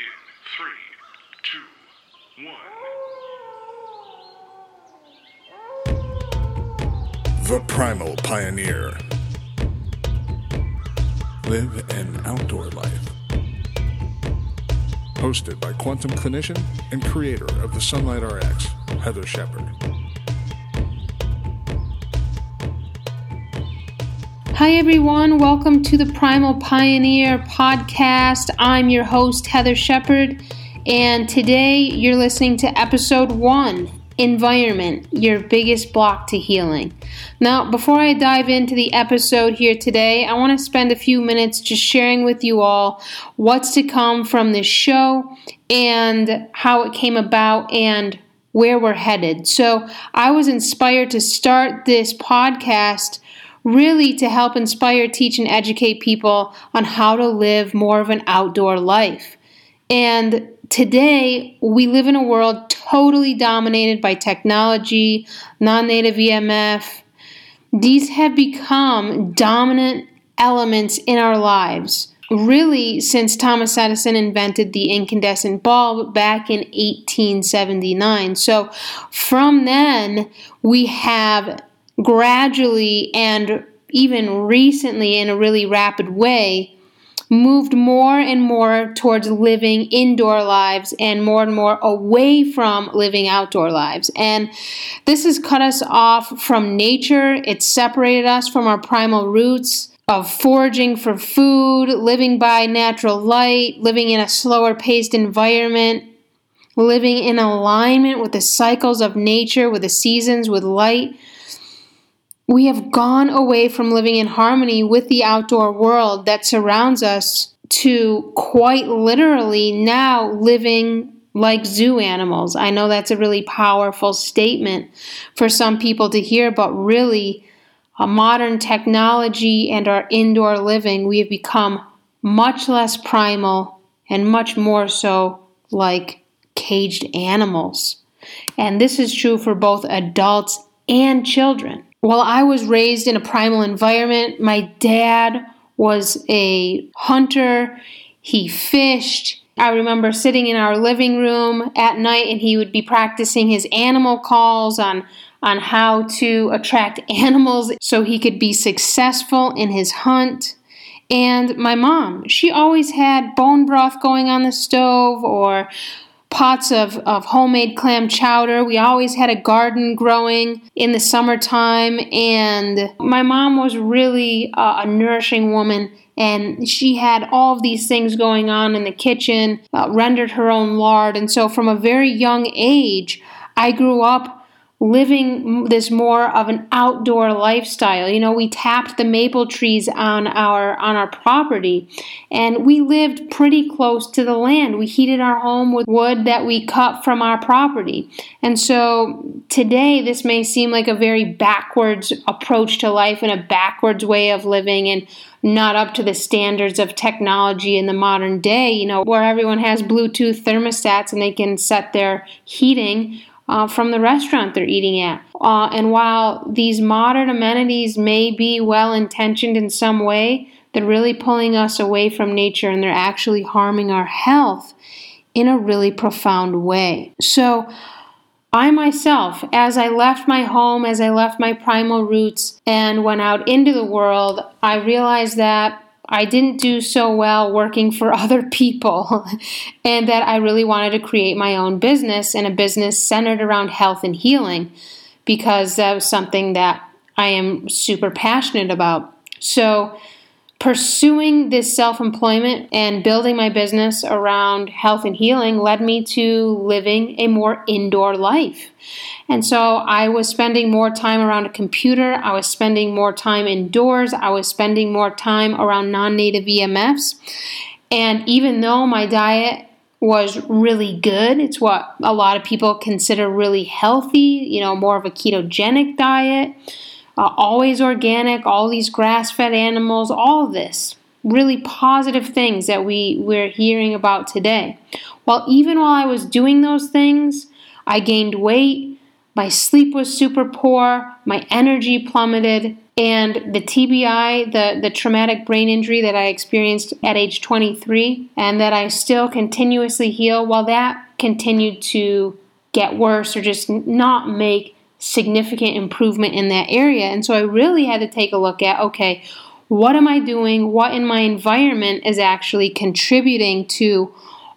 in three, two, one. The Primal Pioneer. Live an outdoor life. Hosted by quantum clinician and creator of the Sunlight RX, Heather Shepard. Hi, everyone. Welcome to the Primal Pioneer podcast. I'm your host, Heather Shepard, and today you're listening to episode one Environment, your biggest block to healing. Now, before I dive into the episode here today, I want to spend a few minutes just sharing with you all what's to come from this show and how it came about and where we're headed. So, I was inspired to start this podcast really to help inspire, teach, and educate people on how to live more of an outdoor life. And today, we live in a world totally dominated by technology, non native EMF. These have become dominant elements in our lives, really, since Thomas Edison invented the incandescent bulb back in 1879. So, from then, we have gradually and even recently in a really rapid way moved more and more towards living indoor lives and more and more away from living outdoor lives. And this has cut us off from nature, it's separated us from our primal roots of foraging for food, living by natural light, living in a slower paced environment. Living in alignment with the cycles of nature, with the seasons, with light, we have gone away from living in harmony with the outdoor world that surrounds us to quite literally now living like zoo animals. I know that's a really powerful statement for some people to hear, but really, a modern technology and our indoor living, we have become much less primal and much more so like caged animals. And this is true for both adults and children. While I was raised in a primal environment, my dad was a hunter. He fished. I remember sitting in our living room at night and he would be practicing his animal calls on on how to attract animals so he could be successful in his hunt. And my mom, she always had bone broth going on the stove or pots of, of homemade clam chowder. We always had a garden growing in the summertime, and my mom was really a, nourishing woman. And she had all of these things going on in the kitchen, uh, rendered her own lard. And so, from a very young age, I grew up living this more of an outdoor lifestyle. You know, we tapped the maple trees on our on our property and we lived pretty close to the land. We heated our home with wood that we cut from our property. And so today this may seem like a very backwards approach to life and a backwards way of living and not up to the standards of technology in the modern day, you know, where everyone has Bluetooth thermostats and they can set their heating uh, from the restaurant they're eating at. Uh, and while these modern amenities may be well intentioned in some way, they're really pulling us away from nature and they're actually harming our health in a really profound way. So, I myself, as I left my home, as I left my primal roots and went out into the world, I realized that I didn't do so well working for other people, and that I really wanted to create my own business and a business centered around health and healing because that was something that I am super passionate about. So, pursuing this self employment and building my business around health and healing led me to living a more indoor life. And so I was spending more time around a computer, I was spending more time indoors, I was spending more time around non native EMFs. And even though my diet was really good. It's what a lot of people consider really healthy, you know, more of a ketogenic diet uh, always organic, all these grass fed animals, all this. Really positive things that we, we're hearing about today. Well, even while I was doing those things, I gained weight, my sleep was super poor, my energy plummeted, And the TBI, the, the traumatic brain injury that I experienced at age 23, and that I still continuously heal, while that continued to get worse or just not make significant improvement in that area. And so I really had to take a look at okay, what am I doing? What in my environment is actually contributing to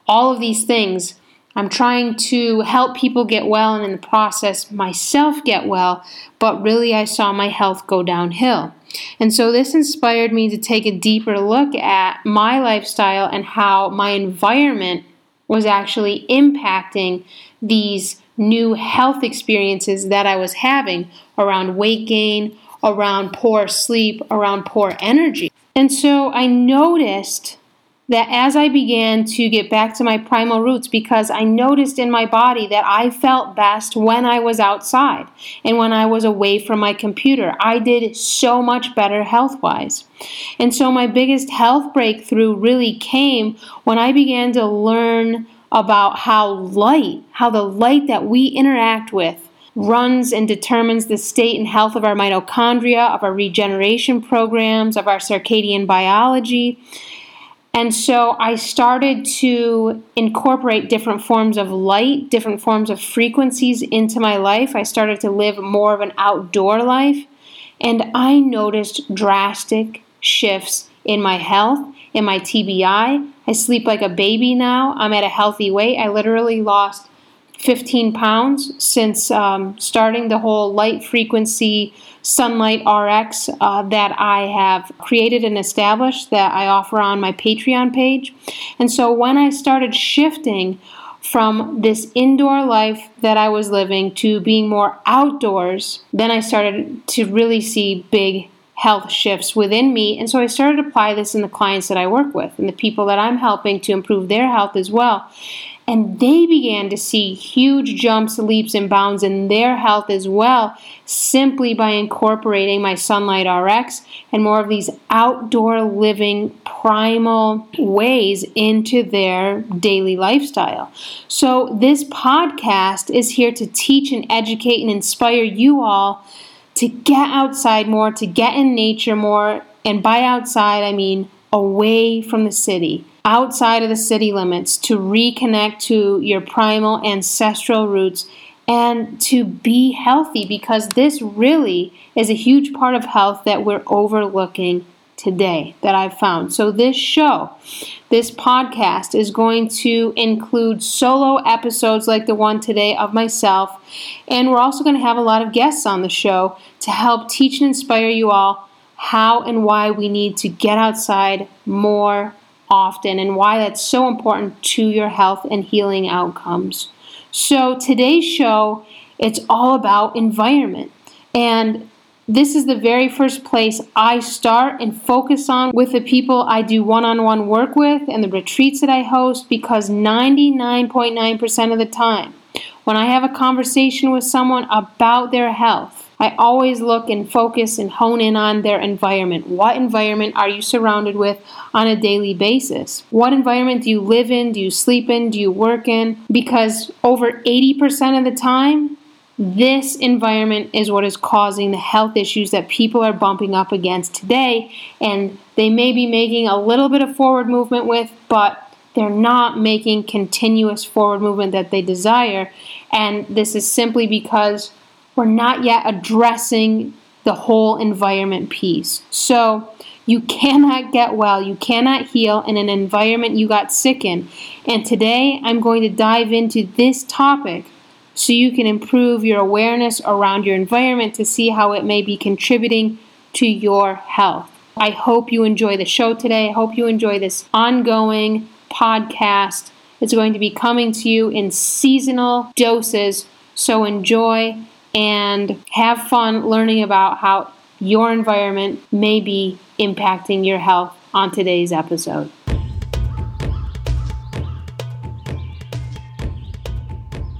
all of these things? I'm trying to help people get well and in the process myself get well, but really I saw my health go downhill. And so this inspired me to take a deeper look at my lifestyle and how my environment was actually impacting these new health experiences that I was having around weight gain, around poor sleep, around poor energy. And so I noticed that as I began to get back to my primal roots, because I noticed in my body that I felt best when I was outside and when I was away from my computer. I did so much better health wise. And so my biggest health breakthrough really came when I began to learn about how light, how the light that we interact with runs and determines the state and health of our mitochondria, of our regeneration programs, of our circadian biology. And so I started to incorporate different forms of light, different forms of frequencies into my life. I started to live more of an outdoor life. And I noticed drastic shifts in my health, in my TBI. I sleep like a baby now. I'm at a healthy weight. I literally lost 15 pounds since um, starting the whole light frequency sunlight RX uh, that I have created and established that I offer on my Patreon page. And so when I started shifting from this indoor life that I was living to being more outdoors, then I started to really see big health shifts within me. And so I started to apply this in the clients that I work with and the people that I'm helping to improve their health as well. And they began to see huge jumps, leaps, and bounds in their health as well, simply by incorporating my Sunlight RX and more of these outdoor living primal ways into their daily lifestyle. So, this podcast is here to teach and educate and inspire you all to get outside more, to get in nature more. And by outside, I mean away from the city, outside of the city limits, to reconnect to your primal ancestral roots and to be healthy because this really is a huge part of health that we're overlooking today that I've found. So, this show, this podcast, is going to include solo episodes like the one today of myself. And we're also going to have a lot of guests on the show to help teach and inspire you all how and why we need to get outside more often and why that's so important to your health and healing outcomes. So, today's show, it's all about environment. And this is the very first place I start and focus on with the people I do one on one work with and the retreats that I host because 99.9% of the time, when I have a conversation with someone about their health, I always look and focus and hone in on their environment. What environment are you surrounded with on a daily basis? What environment do you live in? Do you sleep in? Do you work in? Because over 80% of the time, this environment is what is causing the health issues that people are bumping up against today, and they may be making a little bit of forward movement with, but they're not making continuous forward movement that they desire. And this is simply because we're not yet addressing the whole environment piece. So, you cannot get well, you cannot heal in an environment you got sick in. And today I'm going to dive into this topic so you can improve your awareness around your environment to see how it may be contributing to your health. I hope you enjoy the show today. I hope you enjoy this ongoing podcast. It's going to be coming to you in seasonal doses, so enjoy and have fun learning about how your environment may be impacting your health on today's episode.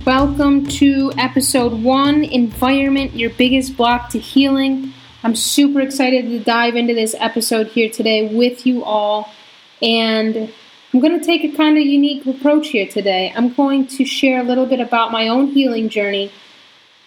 Welcome to episode one Environment, your biggest block to healing. I'm super excited to dive into this episode here today with you all. And I'm going to take a kind of unique approach here today. I'm going to share a little bit about my own healing journey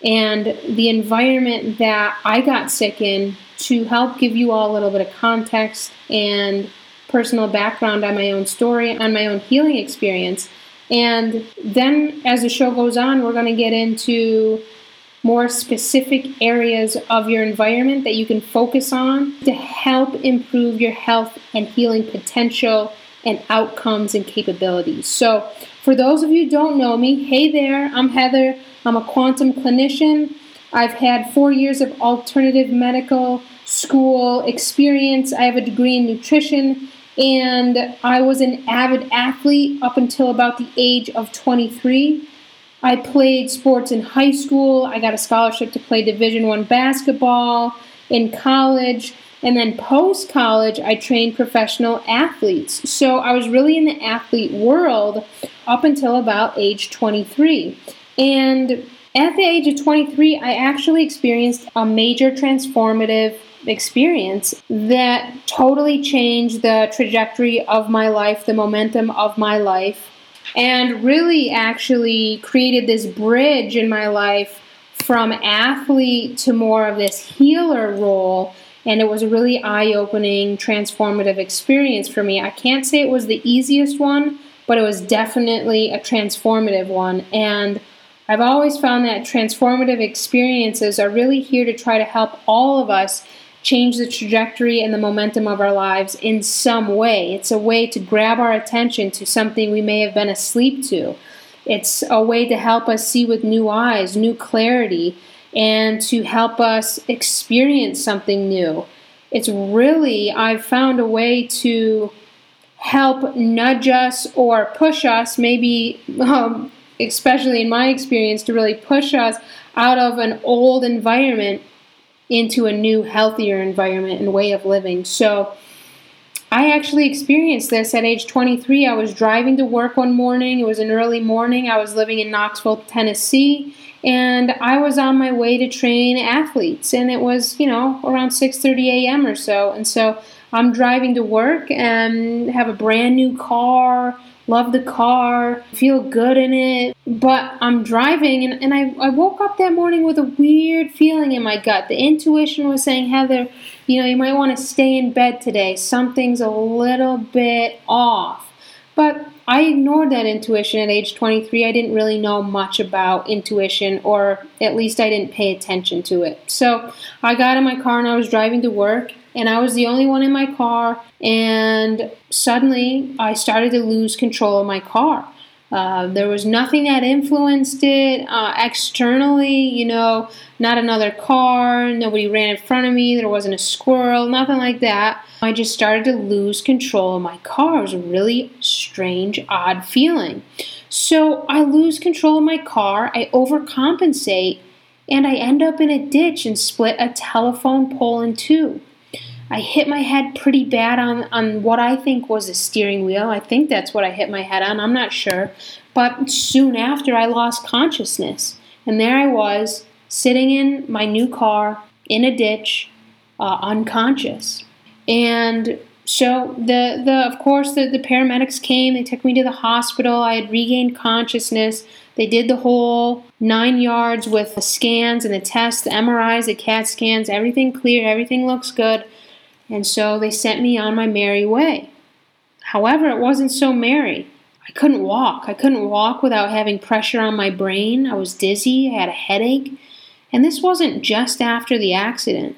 and the environment that I got sick in to help give you all a little bit of context and personal background on my own story, on my own healing experience. And then as the show goes on, we're going to get into more specific areas of your environment that you can focus on to help improve your health and healing potential and outcomes and capabilities. So, for those of you who don't know me, hey there, I'm Heather. I'm a quantum clinician. I've had four years of alternative medical school experience. I have a degree in nutrition, and I was an avid athlete up until about the age of 23. I played sports in high school. I got a scholarship to play Division One basketball in college, and then post college, I trained professional athletes. So I was really in the athlete world up until about age 23. And at the age of 23, I actually experienced a major transformative experience that totally changed the trajectory of my life, the momentum of my life, and really actually created this bridge in my life from athlete to more of this healer role. And it was a really eye opening, transformative experience for me. I can't say it was the easiest one, but it was definitely a transformative one. And I've always found that transformative experiences are really here to try to help all of us change the trajectory and the momentum of our lives in some way. It's a way to grab our attention to something we may have been asleep to. It's a way to help us see with new eyes, new clarity, and to help us experience something new. It's really, I've found a way to help nudge us or push us, maybe, um, especially in my experience, to really push us out of an old environment into a new, healthier environment and way of living. So, I actually experienced this at age 23. I was driving to work one morning. It was an early morning. I was living in Knoxville, Tennessee, and I was on my way to train athletes. And it was, you know, around 6:30 a.m. or so. And so I'm driving to work and have a brand new car love the car, feel good in it. But I'm driving and, and I, I woke up that morning with a weird feeling in my gut. The intuition was saying, Heather, you know, you might want to stay in bed today. Something's a little bit off. But I ignored that intuition at age 23. I didn't really know much about intuition, or at least I didn't pay attention to it. So I got in my car and I was driving to work, and I was the only one in my car. And suddenly I started to lose control of my car. Uh, there was nothing that influenced it uh, externally, you know, not another car, nobody ran in front of me, there wasn't a squirrel, nothing like that. I just started to lose control of my car. It was a really strange, odd feeling. So I lose control of my car, I overcompensate, and I end up in a ditch and split a telephone pole in two. I hit my head pretty bad on, on what I think was a steering wheel. I think that's what I hit my head on. I'm not sure. But soon after, I lost consciousness. And there I was, sitting in my new car in a ditch, uh, unconscious. And so the, the of course the, the paramedics came, they took me to the hospital, I had regained consciousness. They did the whole nine yards with the scans and the tests, the MRIs, the CAT scans, everything clear, everything looks good. And so they sent me on my merry way. However, it wasn't so merry. I couldn't walk. I couldn't walk without having pressure on my brain. I was dizzy. I had a headache. And this wasn't just after the accident.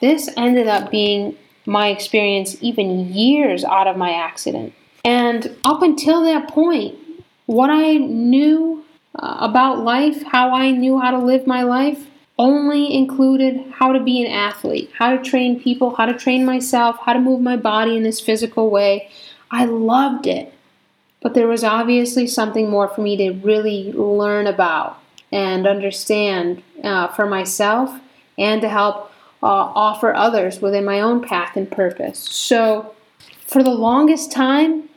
This ended up being my experience even years out of my accident. And up until that point, what I knew uh, about life, how I knew how to live my life, only included how to be an athlete, how to train people, how to train myself, how to move my body in this physical way. I loved it. But there was obviously something more for me to really learn about and understand uh, for myself and to help uh, offer others within my own path and purpose. So, for the longest time,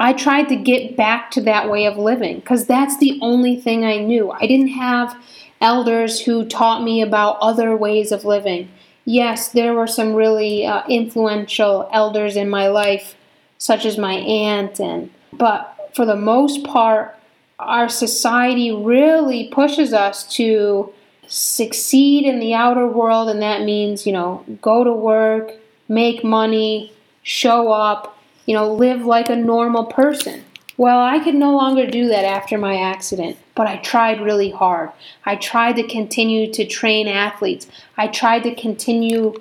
I tried to get back to that way of living because that's the only thing I knew. I didn't have elders who taught me about other ways of living. Yes, there were some really uh, influential elders in my life, such as my aunt, and but for the most part, our society really pushes us to succeed in the outer world, and that means, you know, go to work, make money, show up, you know, live like a normal person. Well, I could no longer do that after my accident, but I tried really hard. I tried to continue to train athletes. I tried to continue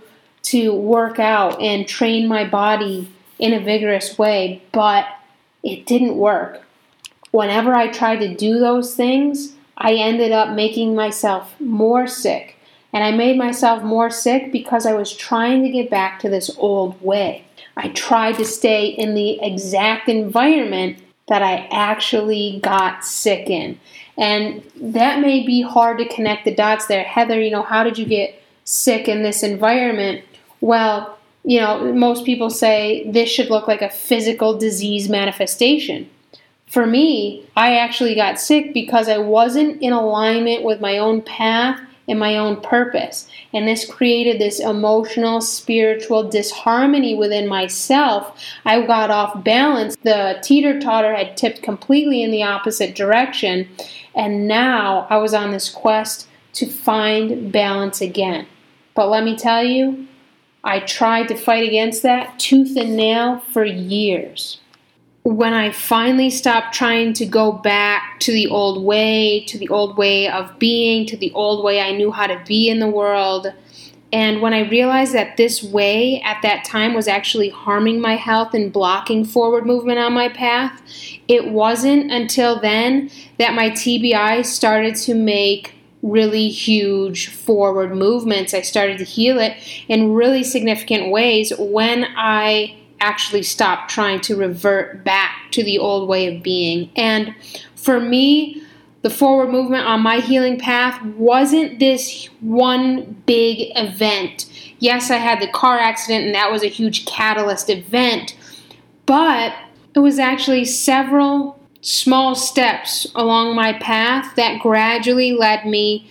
to work out and train my body in a vigorous way, but it didn't work. Whenever I tried to do those things, I ended up making myself more sick. And I made myself more sick because I was trying to get back to this old way. I tried to stay in the exact environment that I actually got sick in. And that may be hard to connect the dots there. Heather, you know, how did you get sick in this environment? Well, you know, most people say this should look like a physical disease manifestation. For me, I actually got sick because I wasn't in alignment with my own path and my own purpose. And this created this emotional, spiritual disharmony within myself. I got off balance. The teeter totter had tipped completely in the opposite direction. And now I was on this quest to find balance again. But let me tell you, I tried to fight against that tooth and nail for years. When I finally stopped trying to go back to the old way, to the old way of being, to the old way I knew how to be in the world, and when I realized that this way at that time was actually harming my health and blocking forward movement on my path, it wasn't until then that my TBI started to make really huge forward movements. I started to heal it in really significant ways when I actually stop trying to revert back to the old way of being. And for me, the forward movement on my healing path wasn't this one big event. Yes, I had the car accident, and that was a huge catalyst event, but it was actually several small steps along my path that gradually led me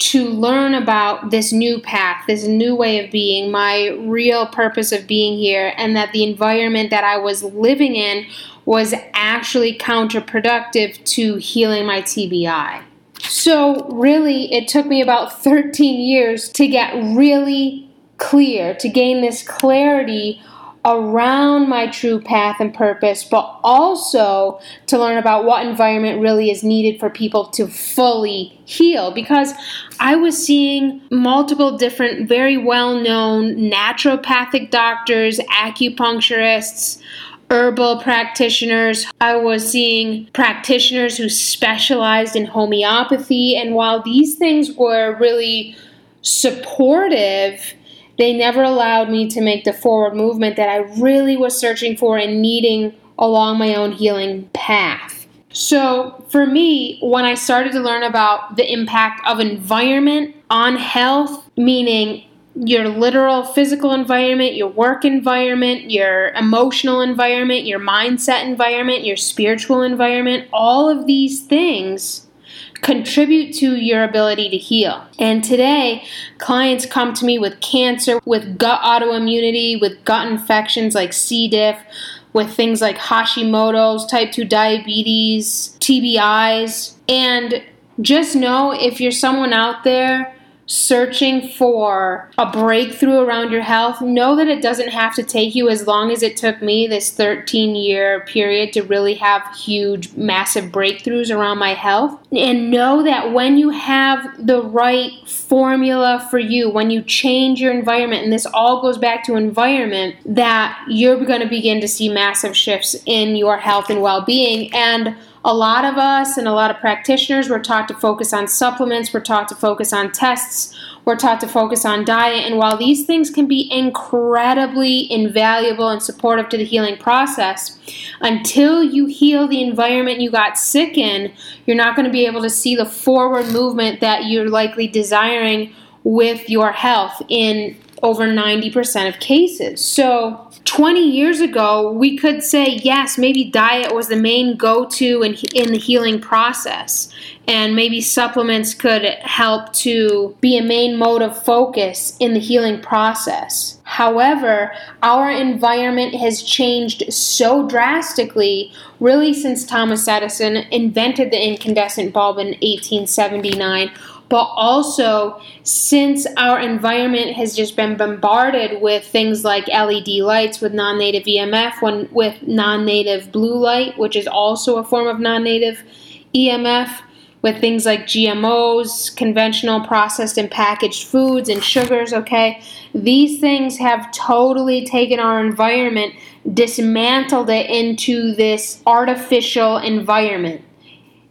to learn about this new path, this new way of being, my real purpose of being here, and that the environment that I was living in was actually counterproductive to healing my TBI. So, really, it took me about 13 years to get really clear, to gain this clarity around my true path and purpose, but also to learn about what environment really is needed for people to fully heal. Because I was seeing multiple different, very well known naturopathic doctors, acupuncturists, herbal practitioners. I was seeing practitioners who specialized in homeopathy. And while these things were really supportive, they never allowed me to make the forward movement that I really was searching for and needing along my own healing path. So, for me, when I started to learn about the impact of environment on health, meaning your literal physical environment, your work environment, your emotional environment, your mindset environment, your spiritual environment, all of these things contribute to your ability to heal. And today, clients come to me with cancer, with gut autoimmunity, with gut infections like C. diff, with things like Hashimoto's, type 2 diabetes, TBIs. And just know if you're someone out there searching for a breakthrough around your health, know that it doesn't have to take you as long as it took me this 13 year period to really have huge, massive breakthroughs around my health. And know that when you have the right formula for you, when you change your environment, and this all goes back to environment, that you're going to begin to see massive shifts in your health and well being. And a lot of us and a lot of practitioners were taught to focus on supplements, we're taught to focus on tests, we're taught to focus on diet. And while these things can be incredibly invaluable and supportive to the healing process, until you heal the environment you got sick in, you're not going to be able to see the forward movement that you're likely desiring with your health in over 90% of cases. So, 20 years ago, we could say, yes, maybe diet was the main go to in, in the healing process. And maybe supplements could help to be a main mode of focus in the healing process. However, our environment has changed so drastically, really, since Thomas Edison invented the incandescent bulb in 1879 but also since our environment has just been bombarded with things like LED lights with non-native EMF, when with non-native blue light, which is also a form of non-native EMF, with things like GMOs, conventional processed and packaged foods, and sugars, okay? These things have totally taken our environment, dismantled it into this artificial environment.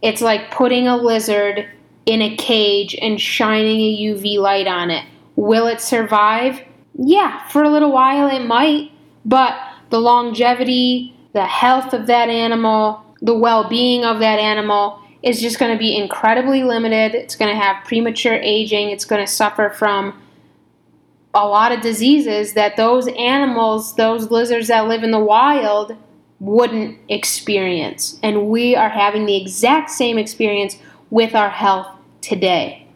It's like putting a lizard in a cage and shining a UV light on it. Will it survive? Yeah, for a little while it might, but the longevity, the health of that animal, the well being of that animal is just going to be incredibly limited. It's going to have premature aging. It's going to suffer from a lot of diseases that those animals, those lizards that live in the wild, wouldn't experience. And we are having the exact same experience with our health today.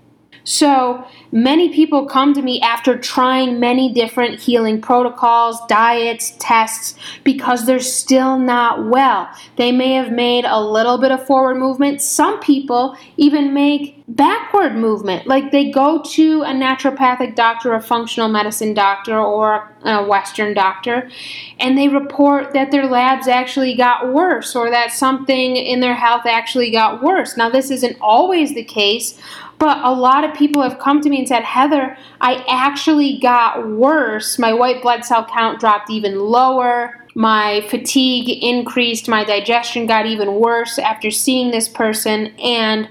So many people come to me after trying many different healing protocols, diets, tests, because they're still not well. They may have made a little bit of forward movement. Some people even make backward movement. Like they go to a naturopathic doctor, a functional medicine doctor, or a Western doctor, and they report that their labs actually got worse or that something in their health actually got worse. Now, this isn't always the case but a lot of people have come to me and said, Heather, I actually got worse. My white blood cell count dropped even lower. My fatigue increased. My digestion got even worse after seeing this person. And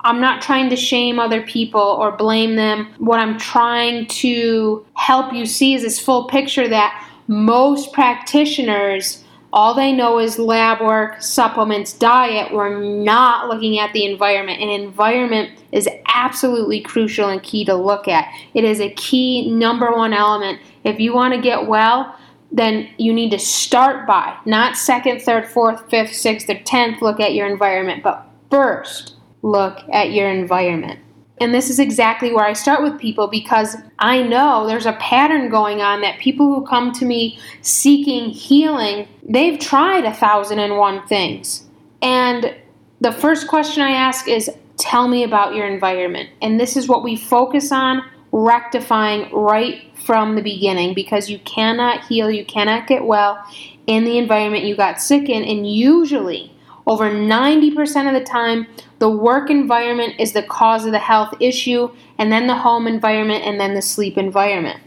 I'm not trying to shame other people or blame them. What I'm trying to help you see is this full picture that most practitioners all they know is lab work, supplements, diet. We're not looking at the environment. And environment is absolutely crucial and key to look at. It is a key number one element. If you want to get well, then you need to start by not second, third, fourth, fifth, sixth, or tenth look at your environment, but first look at your environment. And this is exactly where I start with people because I know there's a pattern going on that people who come to me seeking healing, they've tried a thousand and one things. And the first question I ask is tell me about your environment. And this is what we focus on rectifying right from the beginning because you cannot heal, you cannot get well in the environment you got sick in. And usually, over 90% of the time, the work environment is the cause of the health issue, and then the home environment, and then the sleep environment.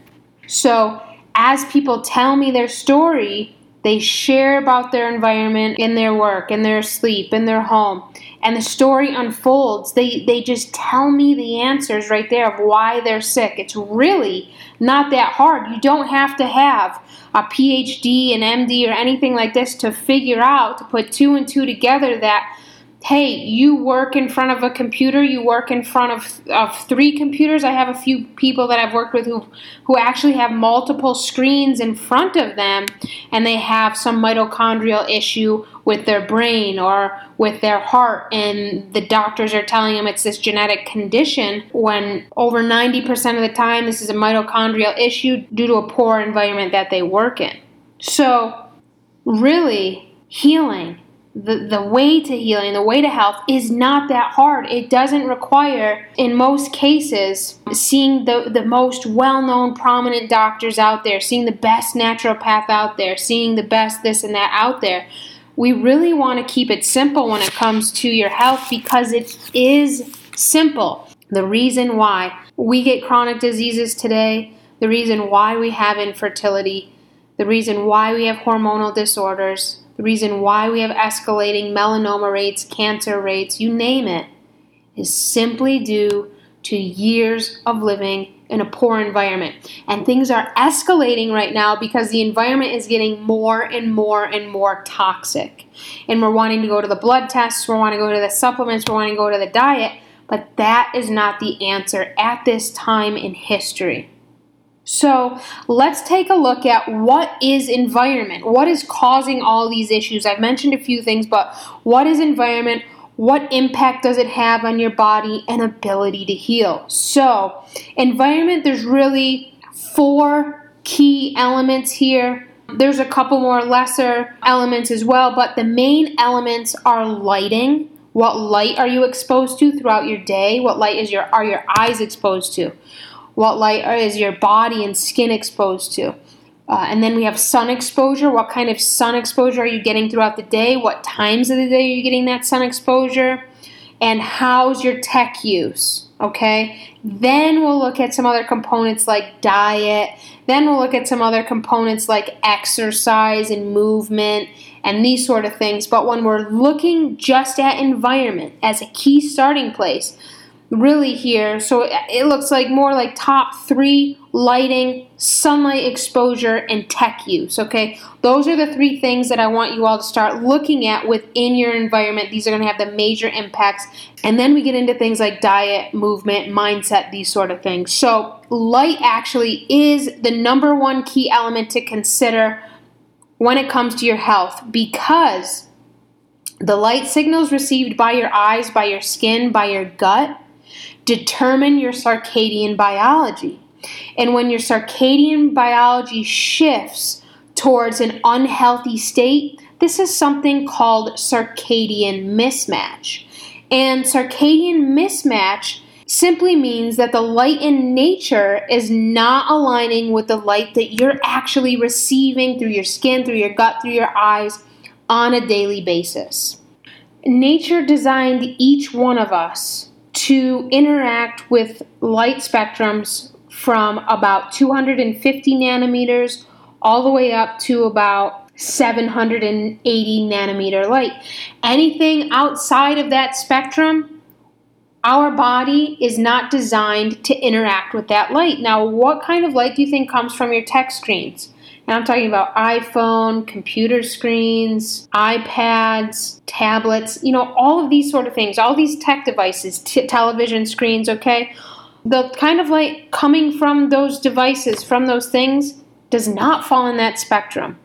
So, as people tell me their story, they share about their environment in their work, in their sleep, in their home, and the story unfolds. They they just tell me the answers right there of why they're sick. It's really not that hard. You don't have to have a PhD, an MD, or anything like this to figure out to put two and two together that hey, you work in front of a computer, you work in front of, of three computers. I have a few people that I've worked with who, who actually have multiple screens in front of them and they have some mitochondrial issue with their brain or with their heart, and the doctors are telling them it's this genetic condition when over 90% of the time this is a mitochondrial issue due to a poor environment that they work in. So, really, healing the, the way to healing, the way to health is not that hard. It doesn't require, in most cases, seeing the, the most well known, prominent doctors out there, seeing the best naturopath out there, seeing the best this and that out there. We really want to keep it simple when it comes to your health because it is simple. The reason why we get chronic diseases today, the reason why we have infertility, the reason why we have hormonal disorders, the reason why we have escalating melanoma rates, cancer rates, you name it, is simply due to years of living in a poor environment. And things are escalating right now because the environment is getting more and more and more toxic. And we're wanting to go to the blood tests, we're wanting to go to the supplements, we're wanting to go to the diet, but that is not the answer at this time in history. So let's take a look at what is environment? What is causing all these issues? I've mentioned a few things, but what is environment? What impact does it have on your body and ability to heal? So, environment, there's really four key elements here. There's a couple more lesser elements as well, but the main elements are lighting, What light are you exposed to throughout your day? What light is your are your eyes exposed to? What light is your body and skin exposed to? Uh, and then we have sun exposure. What kind of sun exposure are you getting throughout the day? What times of the day are you getting that sun exposure? And how's your tech use? Okay. Then we'll look at some other components like diet. Then we'll look at some other components like exercise and movement and these sort of things. But when we're looking just at environment as a key starting place, really here, so it looks like more like top three lighting, sunlight exposure, and tech use. Okay, those are the three things that I want you all to start looking at within your environment. These are going to have the major impacts. And then we get into things like diet, movement, mindset, these sort of things. So, light actually is the number one key element to consider when it comes to your health because the light signals received by your eyes, by your skin, by your gut determine your circadian biology. And when your circadian biology shifts towards an unhealthy state, this is something called circadian mismatch. And circadian mismatch simply means that the light in nature is not aligning with the light that you're actually receiving through your skin, through your gut, through your eyes on a daily basis. Nature designed each one of us to interact with light spectrums from about 250 nanometers all the way up to about 780 nanometer light. Anything outside of that spectrum our body is not designed to interact with that light. Now, what kind of light do you think comes from your tech screens? And I'm talking about iPhone, computer screens, iPads, tablets, you know, all of these sort of things, all these tech devices, t- television screens, okay? The kind of light coming from those devices, from those things, does not fall in that spectrum.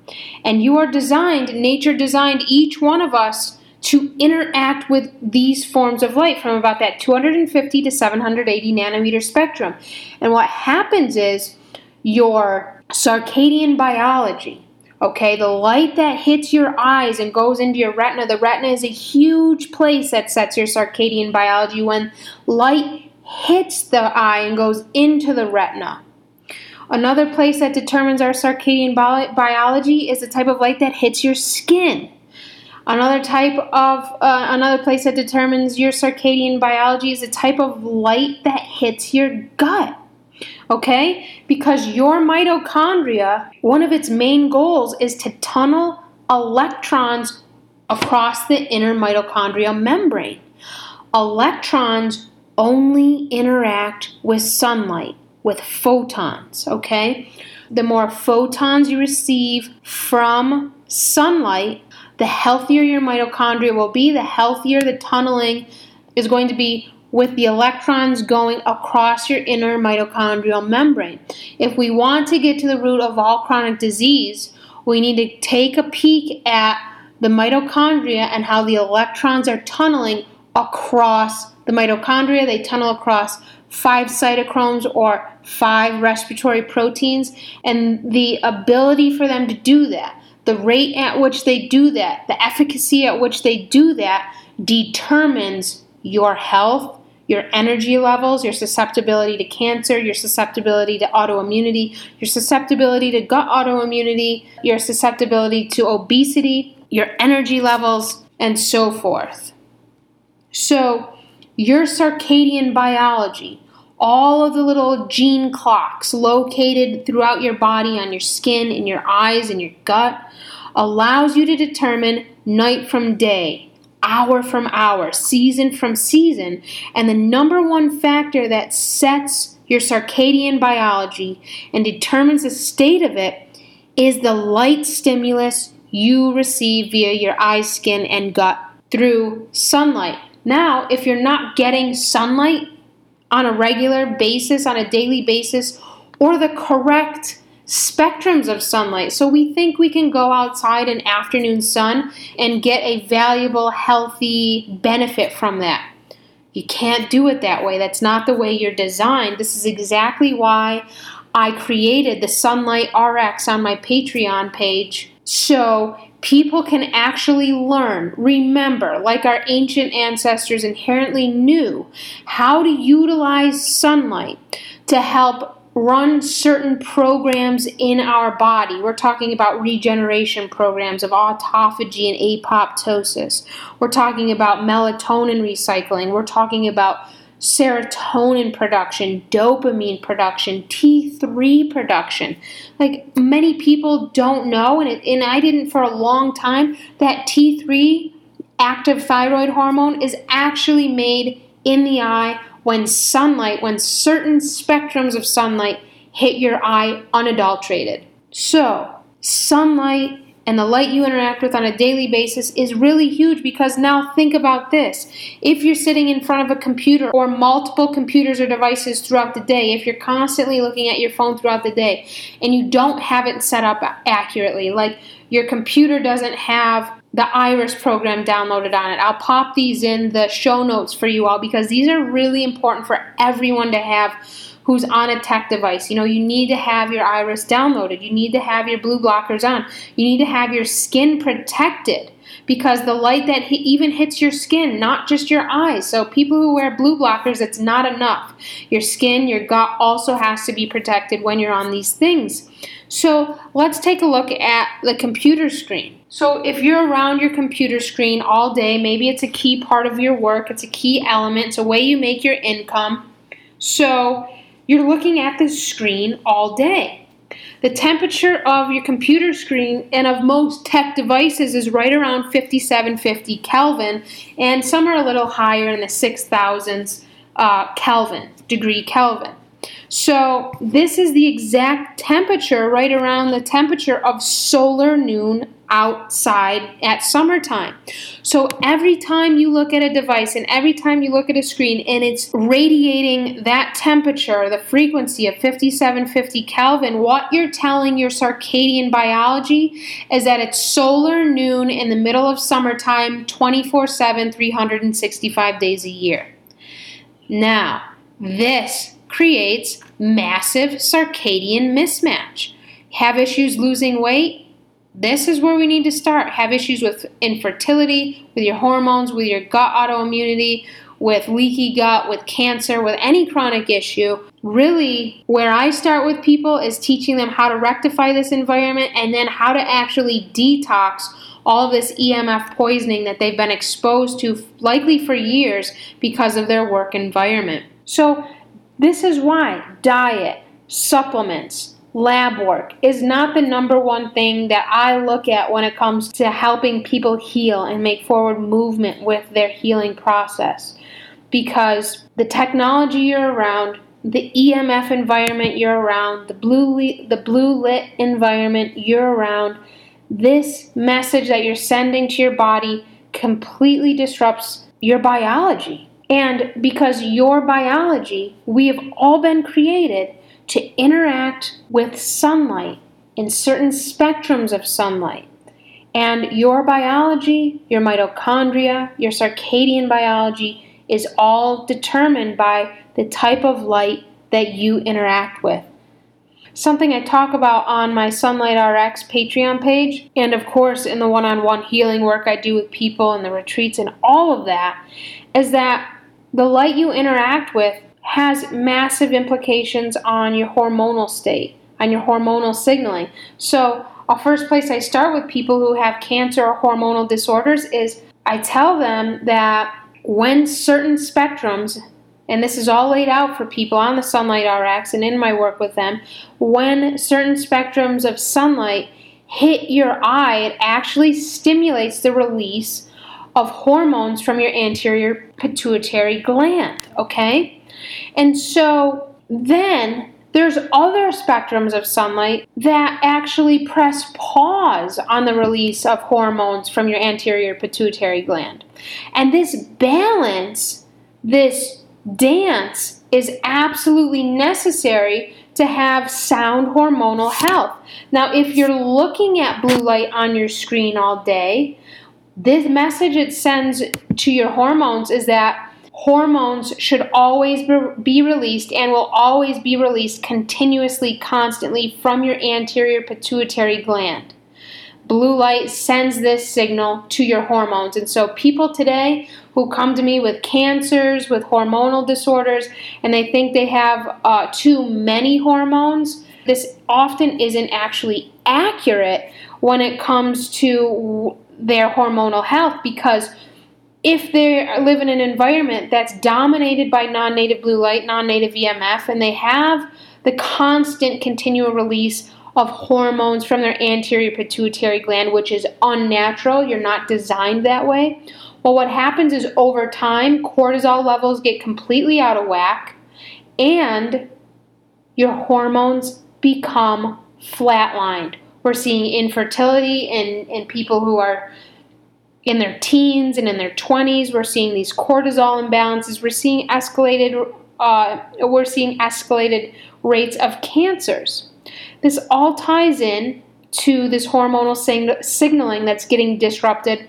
And you are designed, nature designed each one of us to interact with these forms of light from about that 250 to 780 nanometer spectrum. And what happens is your circadian biology, okay, the light that hits your eyes and goes into your retina, the retina is a huge place that sets your circadian biology when light hits the eye and goes into the retina. Another place that determines our circadian bi- biology is the type of light that hits your skin. Another type of uh, another place that determines your circadian biology is the type of light that hits your gut. Okay? Because your mitochondria, one of its main goals is to tunnel electrons across the inner mitochondrial membrane. Electrons only interact with sunlight, with photons, okay? The more photons you receive from sunlight, the healthier your mitochondria will be, the healthier the tunneling is going to be with the electrons going across your inner mitochondrial membrane. If we want to get to the root of all chronic disease, we need to take a peek at the mitochondria and how the electrons are tunneling across the mitochondria. They tunnel across five cytochromes or five respiratory proteins, and the ability for them to do that the rate at which they do that, the efficacy at which they do that, determines your health, your energy levels, your susceptibility to cancer, your susceptibility to autoimmunity, your susceptibility to gut autoimmunity, your susceptibility to obesity, your energy levels, and so forth. So, your circadian biology, all of the little gene clocks located throughout your body, on your skin, in your eyes, in your gut, allows you to determine night from day, hour from hour, season from season. And the number one factor that sets your circadian biology and determines the state of it is the light stimulus you receive via your eyes, skin, and gut through sunlight. Now, if you're not getting sunlight on a regular basis, on a daily basis, or the correct spectrums of sunlight. So we think we can go outside in afternoon sun and get a valuable, healthy benefit from that. You can't do it that way. That's not the way you're designed. This is exactly why I created the Sunlight RX on my Patreon page so people can actually learn, remember, like our ancient ancestors inherently knew, how to utilize sunlight to help run certain programs in our body. We're talking about regeneration programs of autophagy and apoptosis. We're talking about melatonin recycling. We're talking about serotonin production, dopamine production, T3 production. Like many people don't know, and, it, and I didn't for a long time, that T3 active thyroid hormone is actually made in the eye when sunlight, when certain spectrums of sunlight hit your eye unadulterated. So, sunlight and the light you interact with on a daily basis is really huge because now think about this. If you're sitting in front of a computer or multiple computers or devices throughout the day, if you're constantly looking at your phone throughout the day and you don't have it set up accurately, like your computer doesn't have the Iris program downloaded on it. I'll pop these in the show notes for you all because these are really important for everyone to have who's on a tech device. You know, you need to have your iris downloaded. You need to have your blue blockers on. You need to have your skin protected because the light that even hits your skin, not just your eyes. So, people who wear blue blockers, it's not enough. Your skin, your gut also has to be protected when you're on these things. So, let's take a look at the computer screen. So, if you're around your computer screen all day, maybe it's a key part of your work, it's a key element, it's a way you make your income. So, you're looking at the screen all day. The temperature of your computer screen and of most tech devices is right around 5750 Kelvin, and some are a little higher in the 6000s uh, Kelvin, degree Kelvin. So, this is the exact temperature right around the temperature of solar noon outside at summertime. So every time you look at a device and every time you look at a screen and it's radiating that temperature, the frequency of 5750 Kelvin, what you're telling your circadian biology is that it's solar noon in the middle of summertime 24 7, 365 days a year. Now, this creates massive circadian mismatch. Have issues losing weight? This is where we need to start. Have issues with infertility, with your hormones, with your gut autoimmunity, with leaky gut, with cancer, with any chronic issue. Really, where I start with people is teaching them how to rectify this environment and then how to actually detox all this EMF poisoning that they've been exposed to, likely for years, because of their work environment. So, this is why diet, supplements, lab work is not the number one thing that I look at when it comes to helping people heal and make forward movement with their healing process. Because the technology you're around, the EMF environment you're around, the blue the blue lit environment you're around, this message that you're sending to your body completely disrupts your biology. And because your biology, we have all been created to interact with sunlight in certain spectrums of sunlight. And your biology, your mitochondria, your circadian biology is all determined by the type of light that you interact with. Something I talk about on my Sunlight RX Patreon page, and of course in the one on one healing work I do with people and the retreats and all of that, is that the light you interact with has massive implications on your hormonal state, on your hormonal signaling. So, a first place I start with people who have cancer or hormonal disorders is I tell them that when certain spectrums, and this is all laid out for people on the Sunlight RX and in my work with them, when certain spectrums of sunlight hit your eye, it actually stimulates the release of hormones from your anterior pituitary gland, okay? And so then there's other spectrums of sunlight that actually press pause on the release of hormones from your anterior pituitary gland. And this balance, this dance, is absolutely necessary to have sound hormonal health. Now, if you're looking at blue light on your screen all day, this message it sends to your hormones is that hormones should always be released and will always be released continuously, constantly from your anterior pituitary gland. blue light sends this signal to your hormones. And so, people today who come to me with cancers, with hormonal disorders, and they think they have uh, too many hormones, this often isn't actually accurate when it comes to their hormonal health because if they live in an environment that's dominated by non native blue light, non native EMF, and they have the constant continual release of hormones from their anterior pituitary gland, which is unnatural. You're not designed that way. Well, what happens is over time, cortisol levels get completely out of whack and your hormones become flatlined. We're seeing infertility in, in people who are in their teens and in their 20s. We're seeing these cortisol imbalances. We're seeing escalated uh, we're seeing escalated rates of cancers. This all ties in to this hormonal sing- signaling that's getting disrupted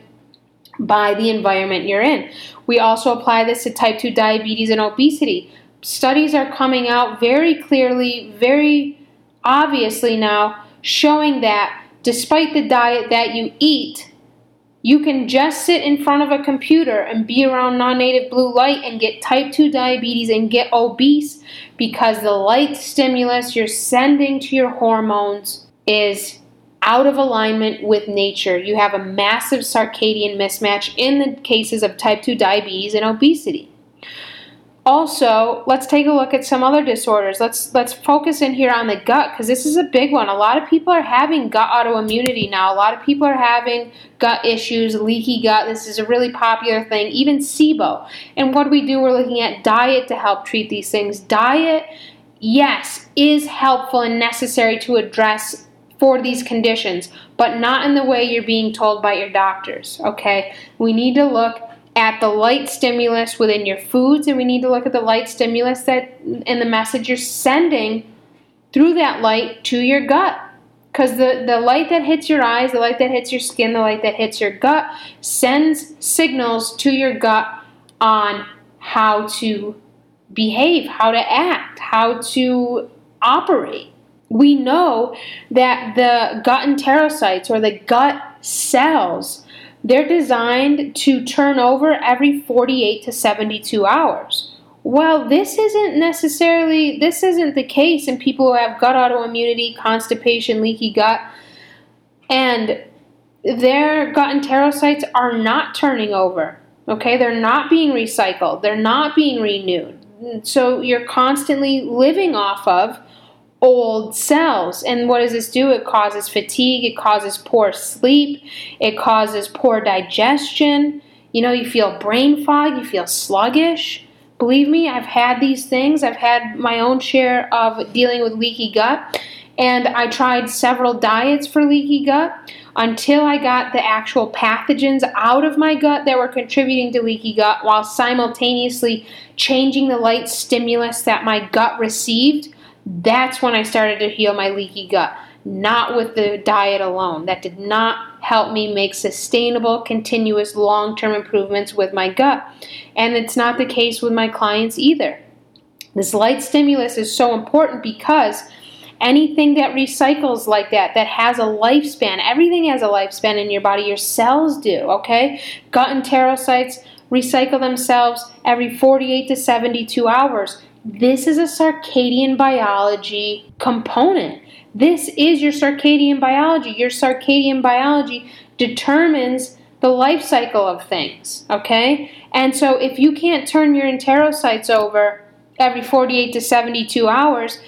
by the environment you're in. We also apply this to type 2 diabetes and obesity. Studies are coming out very clearly, very obviously now, showing that despite the diet that you eat, you can just sit in front of a computer and be around non native blue light and get type 2 diabetes and get obese because the light stimulus you're sending to your hormones is out of alignment with nature. You have a massive circadian mismatch in the cases of type 2 diabetes and obesity. Also, let's take a look at some other disorders. Let's let's focus in here on the gut because this is a big one. A lot of people are having gut autoimmunity now. A lot of people are having gut issues, leaky gut. This is a really popular thing. Even SIBO. And what do we do? We're looking at diet to help treat these things. Diet, yes, is helpful and necessary to address for these conditions, but not in the way you're being told by your doctors. Okay, we need to look at the light stimulus within your foods, and we need to look at the light stimulus that and the message you're sending through that light to your gut. Because the, the light that hits your eyes, the light that hits your skin, the light that hits your gut sends signals to your gut on how to behave, how to act, how to operate. We know that the gut enterocytes or the gut cells they're designed to turn over every 48 to 72 hours. Well, this isn't necessarily this isn't the case in people who have gut autoimmunity, constipation, leaky gut, and their gut enterocytes are not turning over. Okay, they're not being recycled, they're not being renewed. So you're constantly living off of old cells. And what does this do? It causes fatigue, it causes poor sleep, it causes poor digestion. You know, you feel brain fog, you feel sluggish. Believe me, I've had these things. I've had my own share of dealing with leaky gut, and I tried several diets for leaky gut until I got the actual pathogens out of my gut that were contributing to leaky gut while simultaneously changing the light stimulus that my gut received that's when I started to heal my leaky gut, not with the diet alone. That did not help me make sustainable, continuous, long term improvements with my gut. And it's not the case with my clients either. This light stimulus is so important because anything that recycles like that, that has a lifespan, everything has a lifespan in your body, your cells do, okay? Gut enterocytes recycle themselves every 48 to 72 hours. This is a circadian biology component. This is your circadian biology. Your circadian biology determines the life cycle of things, okay? And so if you can't turn your enterocytes over every 48 to 72 hours,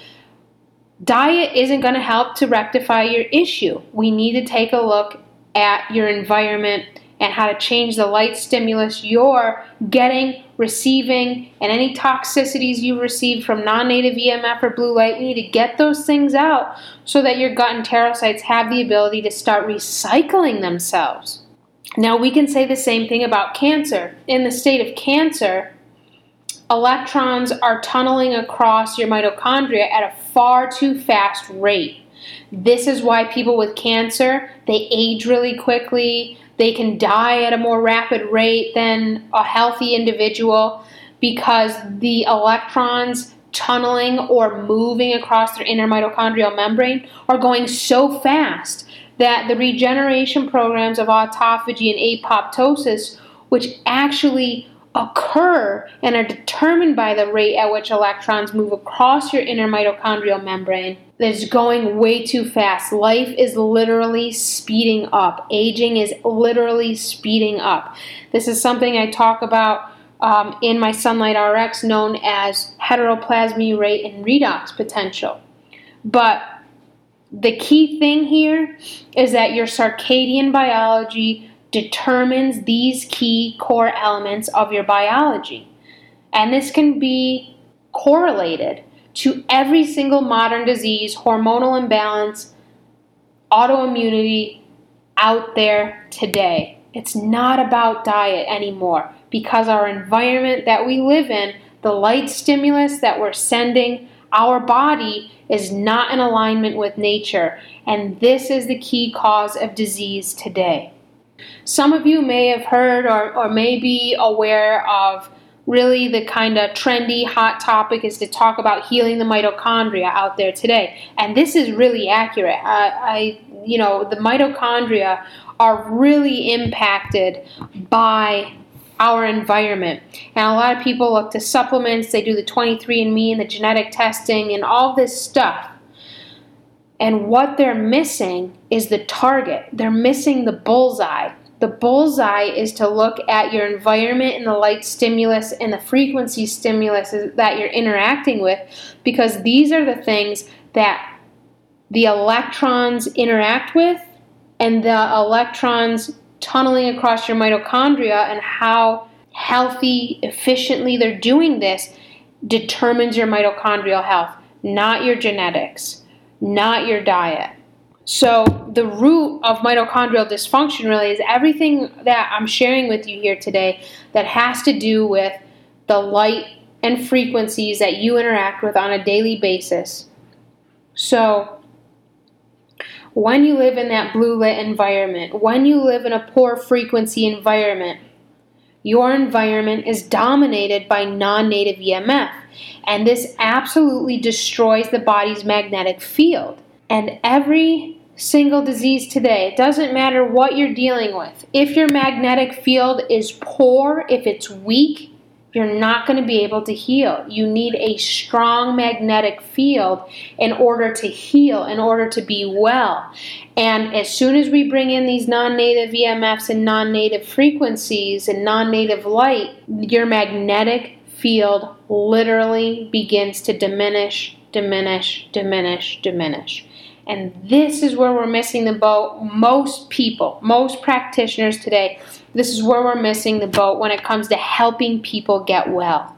diet isn't going to help to rectify your issue. We need to take a look at your environment and how to change the light stimulus you're getting, receiving, and any toxicities you receive from non native EMF or blue light. We need to get those things out so that your gut and enterocytes have the ability to start recycling themselves. Now, we can say the same thing about cancer. In the state of cancer, electrons are tunneling across your mitochondria at a far too fast rate. This is why people with cancer, they age really quickly, they can die at a more rapid rate than a healthy individual because the electrons tunneling or moving across their inner mitochondrial membrane are going so fast that the regeneration programs of autophagy and apoptosis, which actually occur and are determined by the rate at which electrons move across your inner mitochondrial membrane, that's going way too fast. Life is literally speeding up. Aging is literally speeding up. This is something I talk about um, in my Sunlight RX known as heteroplasmy rate and redox potential. But the key thing here is that your circadian biology determines these key core elements of your biology. And this can be correlated to every single modern disease, hormonal imbalance, autoimmunity out there today. It's not about diet anymore because our environment that we live in, the light stimulus that we're sending our body is not in alignment with nature, and this is the key cause of disease today. Some of you may have heard or, or may be aware of really the kind of trendy hot topic is to talk about healing the mitochondria out there today and this is really accurate I, I you know the mitochondria are really impacted by our environment. And a lot of people look to supplements, they do the 23andMe and the genetic testing and all this stuff. And what they're missing is the target. They're missing the bullseye. The bullseye is to look at your environment and the light stimulus and the frequency stimulus that you're interacting with because these are the things that the electrons interact with and the electrons tunneling across your mitochondria and how healthy, efficiently they're doing this determines your mitochondrial health, not your genetics, not your diet. So, the root of mitochondrial dysfunction really is everything that I'm sharing with you here today that has to do with the light and frequencies that you interact with on a daily basis. So, when you live in that blue lit environment, when you live in a poor frequency environment, your environment is dominated by non native EMF. And this absolutely destroys the body's magnetic field. And every single disease today, it doesn't matter what you're dealing with, if your magnetic field is poor, if it's weak, you're not going to be able to heal. You need a strong magnetic field in order to heal, in order to be well. And as soon as we bring in these non native EMFs and non native frequencies and non native light, your magnetic field literally begins to diminish, diminish, diminish, diminish. And this is where we're missing the boat. Most people, most practitioners today, this is where we're missing the boat when it comes to helping people get well.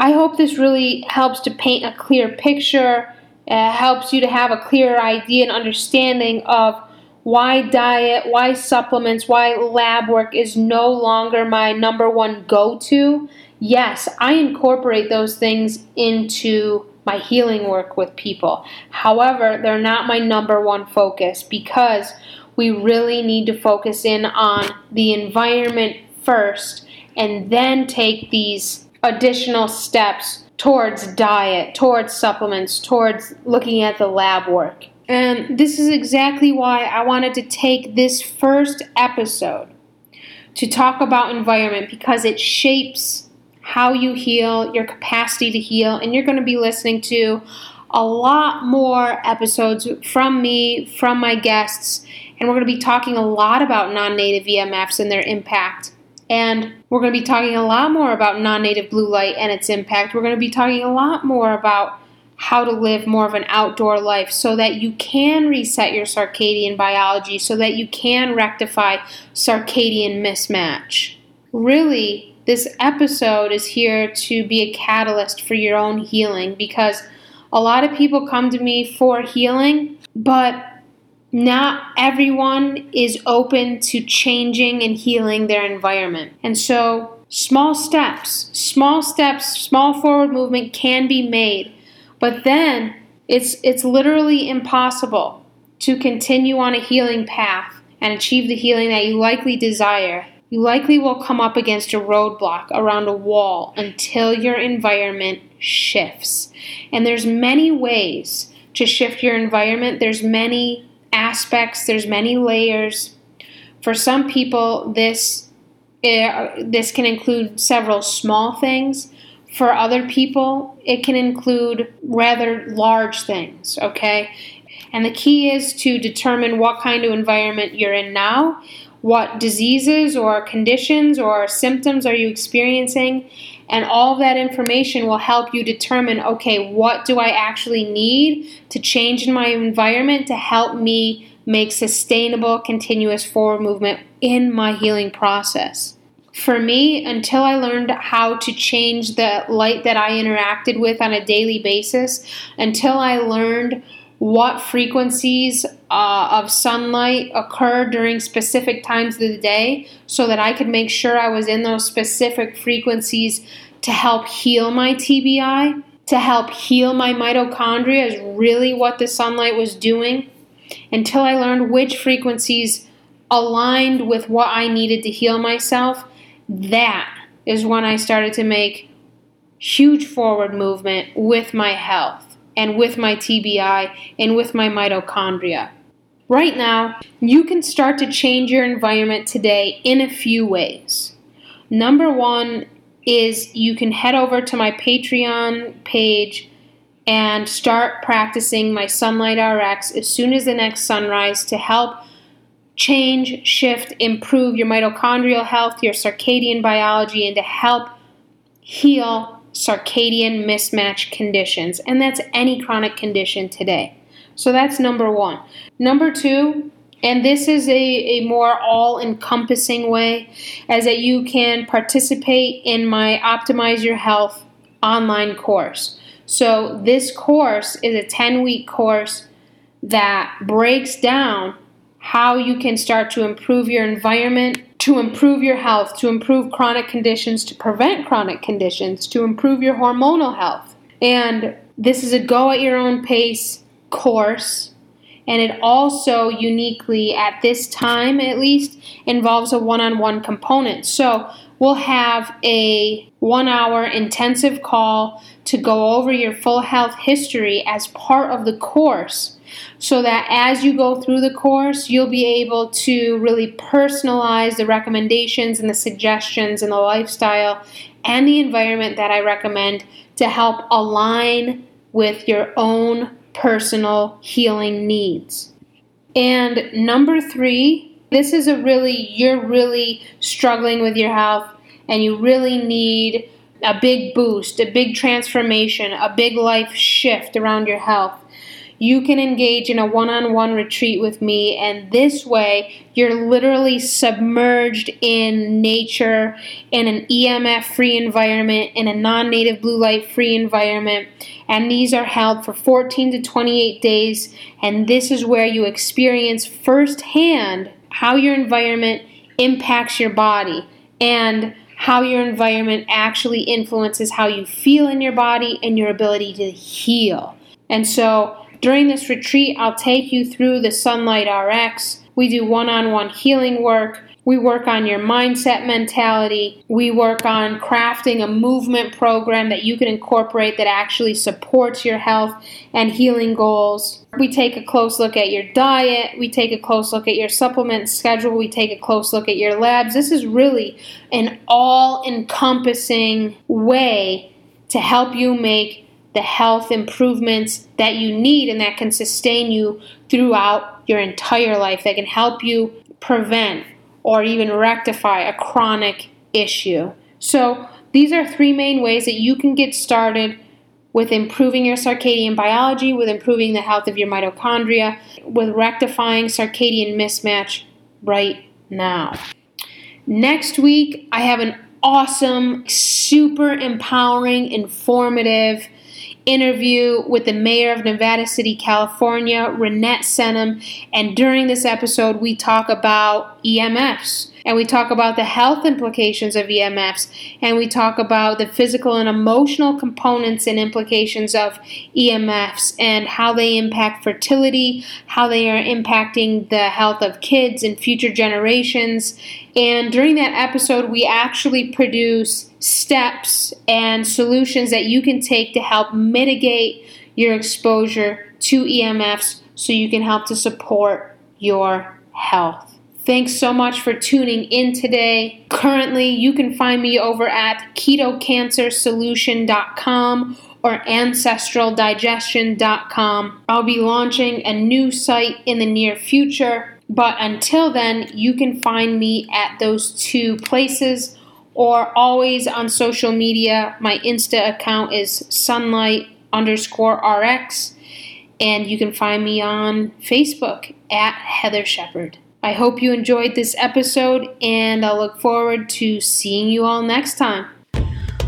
I hope this really helps to paint a clear picture, uh, helps you to have a clearer idea and understanding of why diet, why supplements, why lab work is no longer my number one go to. Yes, I incorporate those things into my healing work with people. However, they're not my number one focus because we really need to focus in on the environment first and then take these additional steps towards diet, towards supplements, towards looking at the lab work. And this is exactly why I wanted to take this first episode to talk about environment because it shapes how you heal, your capacity to heal, and you're going to be listening to a lot more episodes from me, from my guests, and we're going to be talking a lot about non native EMFs and their impact. And we're going to be talking a lot more about non native blue light and its impact. We're going to be talking a lot more about how to live more of an outdoor life so that you can reset your circadian biology, so that you can rectify circadian mismatch. Really, this episode is here to be a catalyst for your own healing because a lot of people come to me for healing, but not everyone is open to changing and healing their environment. And so, small steps, small steps, small forward movement can be made. But then it's it's literally impossible to continue on a healing path and achieve the healing that you likely desire you likely will come up against a roadblock around a wall until your environment shifts. And there's many ways to shift your environment. There's many aspects, there's many layers. For some people, this uh, this can include several small things. For other people, it can include rather large things, okay? And the key is to determine what kind of environment you're in now, what diseases or conditions or symptoms are you experiencing, and all that information will help you determine okay, what do I actually need to change in my environment to help me make sustainable, continuous forward movement in my healing process. For me, until I learned how to change the light that I interacted with on a daily basis, until I learned what frequencies uh, of sunlight occur during specific times of the day so that I could make sure I was in those specific frequencies to help heal my TBI, to help heal my mitochondria, is really what the sunlight was doing. Until I learned which frequencies aligned with what I needed to heal myself, that is when I started to make huge forward movement with my health and with my TBI and with my mitochondria. Right now, you can start to change your environment today in a few ways. Number one is you can head over to my Patreon page and start practicing my Sunlight RX as soon as the next sunrise to help change, shift, improve your mitochondrial health, your circadian biology, and to help heal circadian mismatch conditions. And that's any chronic condition today. So that's number one. Number two, and this is a, a more all encompassing way, as that you can participate in my Optimize Your Health online course. So, this course is a 10 week course that breaks down how you can start to improve your environment, to improve your health, to improve chronic conditions, to prevent chronic conditions, to improve your hormonal health. And this is a go at your own pace course. And it also uniquely, at this time at least, involves a one on one component. So we'll have a one hour intensive call to go over your full health history as part of the course so that as you go through the course, you'll be able to really personalize the recommendations and the suggestions and the lifestyle and the environment that I recommend to help align with your own personal healing needs. And number three, this is a really, you're really struggling with your health and you really need a big boost, a big transformation, a big life shift around your health you can engage in a one on one retreat with me, and this way you're literally submerged in nature, in an EMF free environment, in a non native blue light free environment. And these are held for 14 to 28 days, and this is where you experience firsthand how your environment impacts your body and how your environment actually influences how you feel in your body and your ability to heal. And so, during this retreat, I'll take you through the Sunlight RX. We do one on one healing work. We work on your mindset mentality. We work on crafting a movement program that you can incorporate that actually supports your health and healing goals. We take a close look at your diet. We take a close look at your supplement schedule. We take a close look at your labs. This is really an all encompassing way to help you make the health improvements that you need and that can sustain you throughout your entire life, that can help you prevent or even rectify a chronic issue. So, these are three main ways that you can get started with improving your circadian biology, with improving the health of your mitochondria, with rectifying circadian mismatch right now. Next week, I have an awesome, super empowering, informative, interview with the mayor of Nevada City, California, Reinette Senum. And during this episode, we talk about EMFs and we talk about the health implications of EMFs, and we talk about the physical and emotional components and implications of EMFs, and how they impact fertility, how they are impacting the health of kids and future generations. And during that episode, we actually produce steps and solutions that you can take to help mitigate your exposure to EMFs so you can help to support your health. Thanks so much for tuning in today. Currently, you can find me over at ketocancersolution.com or ancestraldigestion.com. I'll be launching a new site in the near future, but until then, you can find me at those two places or always on social media. My Insta account is sunlight underscore rx, and you can find me on Facebook at Heathar Shepard. I hope you enjoyed this episode, and I look forward to seeing you all next time.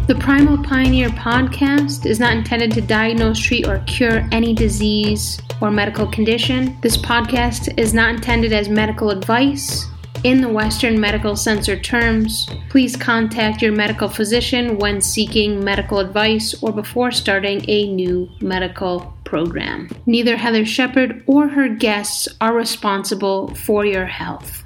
The Primal Pioneer podcast is not intended to diagnose, treat, or cure any disease or medical condition. This podcast is not intended as medical advice. In the Western medical censor terms, please contact your medical physician when seeking medical advice or before starting a new medical program. Neither Heathar Shepard or her guests are responsible for your health.